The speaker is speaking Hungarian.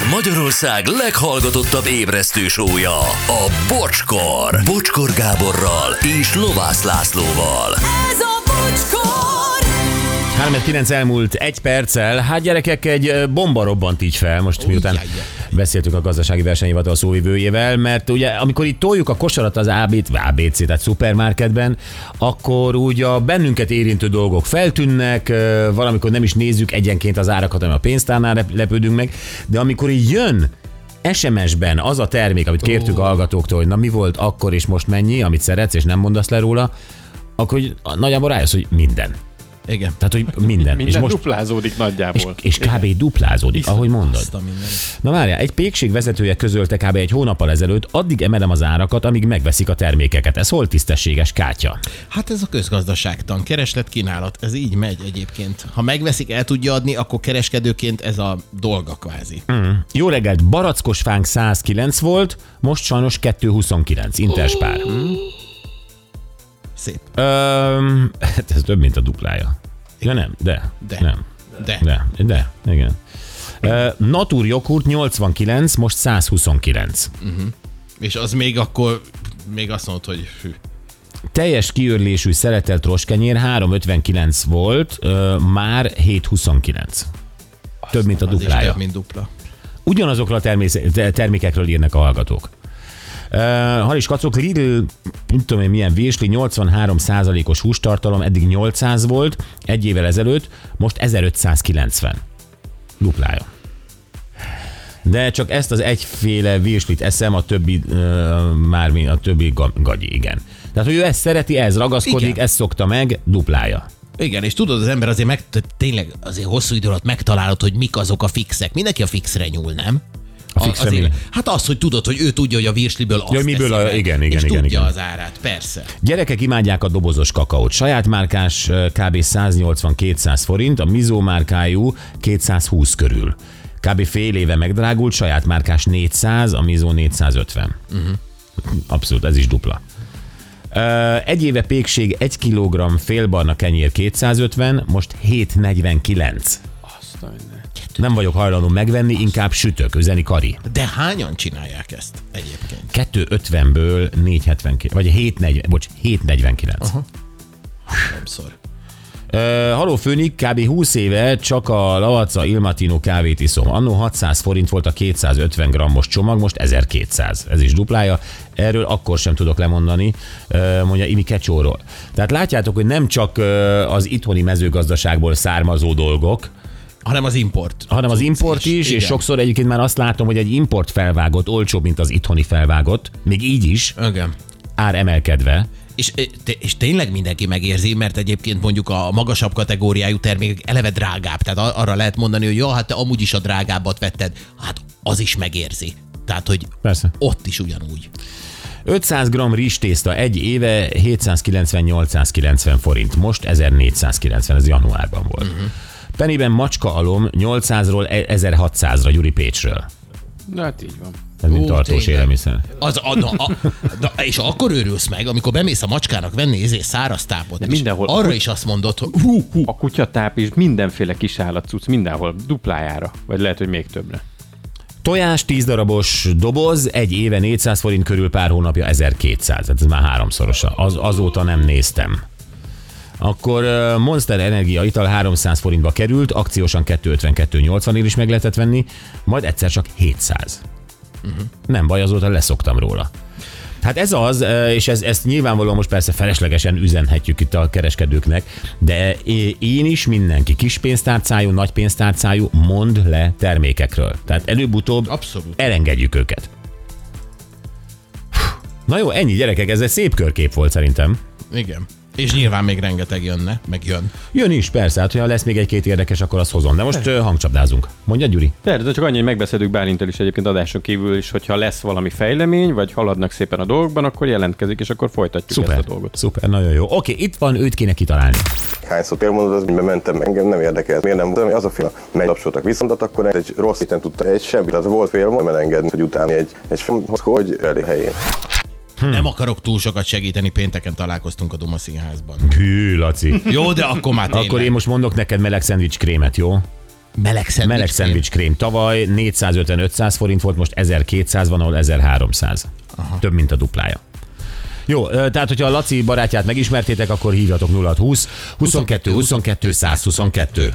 Ez Magyarország leghallgatottabb ébresztő sója, a Bocskor. Bocskor Gáborral és Lovász Lászlóval. Ez a bocskor! 3-9 elmúlt egy perccel. Hát gyerekek, egy bomba robbant így fel, most miután. Beszéltük a gazdasági versenyhivatal szóvivőjével, mert ugye amikor itt toljuk a kosarat az vagy ABC, tehát szupermarketben, akkor úgy a bennünket érintő dolgok feltűnnek, valamikor nem is nézzük egyenként az árakat, hanem a pénztárnál lep- lepődünk meg, de amikor így jön SMS-ben az a termék, amit kértük a hallgatóktól, hogy na mi volt akkor és most mennyi, amit szeretsz és nem mondasz le róla, akkor így nagyjából rájössz, hogy minden. Igen. Tehát, hogy minden. Minden és most duplázódik és, nagyjából. és kb. duplázódik, ahogy mondod. Na várjál, egy pékség vezetője közölte kb. egy hónappal ezelőtt, addig emelem az árakat, amíg megveszik a termékeket. Ez hol tisztességes kátya? Hát ez a közgazdaságtan, kereslet kínálat, ez így megy egyébként. Ha megveszik, el tudja adni, akkor kereskedőként ez a dolga kvázi. Jó reggelt, barackos fánk 109 volt, most sajnos 229, interspár. Szép. Öm, hát ez több, mint a duplája. Ja nem, de. De. Nem. De. De, de, igen. Ö, Natur joghurt 89, most 129. És az még akkor, még azt mondod, hogy hű. Teljes kiörlésű szeretelt roskenyér 359 volt, ö, már 729. Több, mint a duplája. több, mint dupla. Ugyanazokról a természet, te- termékekről írnak a hallgatók. Uh, Halis Kacok, Lidl, nem tudom én milyen vésli, 83%-os hústartalom, eddig 800 volt, egy évvel ezelőtt, most 1590. Duplája. De csak ezt az egyféle véslit eszem, a többi uh, már mi- a többi ga- gagyi, igen. Tehát, hogy ő ezt szereti, ez ragaszkodik, Igen. ezt szokta meg, duplája. Igen, és tudod, az ember azért meg, tényleg azért hosszú idő alatt megtalálod, hogy mik azok a fixek. Mindenki a fixre nyúl, nem? A azért, mi? Hát az, hogy tudod, hogy ő tudja, hogy a virsliből azt Ja, miből a- meg, igen, igen, és igen, tudja igen. az árát, persze. Gyerekek imádják a dobozos kakaót. Saját márkás kb. 180-200 forint, a Mizó márkájú 220 körül. Kb. fél éve megdrágult, saját márkás 400, a Mizó 450. Uh-huh. Abszolút, ez is dupla. Egy éve pékség 1 kg félbarna kenyér 250, most 749. Nem vagyok hajlandó megvenni, inkább sütök, üzeni Kari. De hányan csinálják ezt egyébként? 250-ből 479, vagy 740, bocs, 749. Uh-huh. Többször. Uh, haló Főnik, kb. 20 éve csak a Lavazza Ilmatino kávét iszom. Annó 600 forint volt a 250 grammos csomag, most 1200. Ez is duplája. Erről akkor sem tudok lemondani, uh, mondja Imi Kecsóról. Tehát látjátok, hogy nem csak uh, az itthoni mezőgazdaságból származó dolgok, Hanem az import. hanem az import is, és igen. sokszor egyébként már azt látom, hogy egy import felvágott olcsóbb, mint az itthoni felvágott, még így is, Igen. ár emelkedve. És, és tényleg mindenki megérzi, mert egyébként mondjuk a magasabb kategóriájú termékek eleve drágább. Tehát arra lehet mondani, hogy jó, hát te amúgy is a drágábbat vetted. Hát az is megérzi. Tehát, hogy Persze. ott is ugyanúgy. 500 g rizstészta egy éve 790-890 forint, most 1490, ez januárban volt. Uh-huh. Pennyben macska alom 800-ról 1600-ra Gyuri Pécsről. Na hát így van. Ez mint tartós élelmiszer. Az, a, na, a, na, és akkor őrülsz meg, amikor bemész a macskának venni ezért száraz tápot. De mindenhol. Arra is azt mondod, hogy hú, hú, A kutyatáp is mindenféle kis állatcuc mindenhol duplájára, vagy lehet, hogy még többre. Tojás 10 darabos doboz, egy éve 400 forint körül, pár hónapja 1200. Hát ez már háromszorosa. Az, azóta nem néztem. Akkor Monster Energia ital 300 forintba került, akciósan 252-80 ér is meg lehetett venni, majd egyszer csak 700. Uh-huh. Nem baj, azóta leszoktam róla. Hát ez az, és ez, ezt nyilvánvalóan most persze feleslegesen üzenhetjük itt a kereskedőknek, de én is mindenki, kis pénztárcájú, nagy pénztárcájú, mond le termékekről. Tehát előbb-utóbb Abszolút. elengedjük őket. Na jó, ennyi gyerekek, ez egy szép körkép volt szerintem. igen. És nyilván még rengeteg jönne, meg jön. Jön is, persze, hát ha lesz még egy-két érdekes, akkor azt hozom. De most ö, hangcsapdázunk. Mondja, Gyuri? De, de csak annyi, hogy megbeszéltük Bálintel is egyébként adáson kívül is, hogyha lesz valami fejlemény, vagy haladnak szépen a dolgokban, akkor jelentkezik, és akkor folytatjuk Szuper, ezt a dolgot. szuper, nagyon jó. Oké, itt van, őt kéne kitalálni. Hányszor elmondod, az mentem, engem nem érdekel. Miért nem? Az a film, megtapsoltak viszont, akkor egy rossz itten tudta egy semmi. Az volt fél, nem elengedni, hogy utána egy, egy filmhoz, hogy elé helyén. Hm. Nem akarok túl sokat segíteni, pénteken találkoztunk a Duma Színházban. Hű, Laci. Jó, de akkor már tényleg. Akkor én most mondok neked meleg szendvics krémet, jó? Meleg szendvics. Meleg szendvics krém tavaly 450-500 forint volt, most 1200 van, ahol 1300. Aha. Több, mint a duplája. Jó, tehát hogyha a Laci barátját megismertétek, akkor hívjatok 0 22 22 122.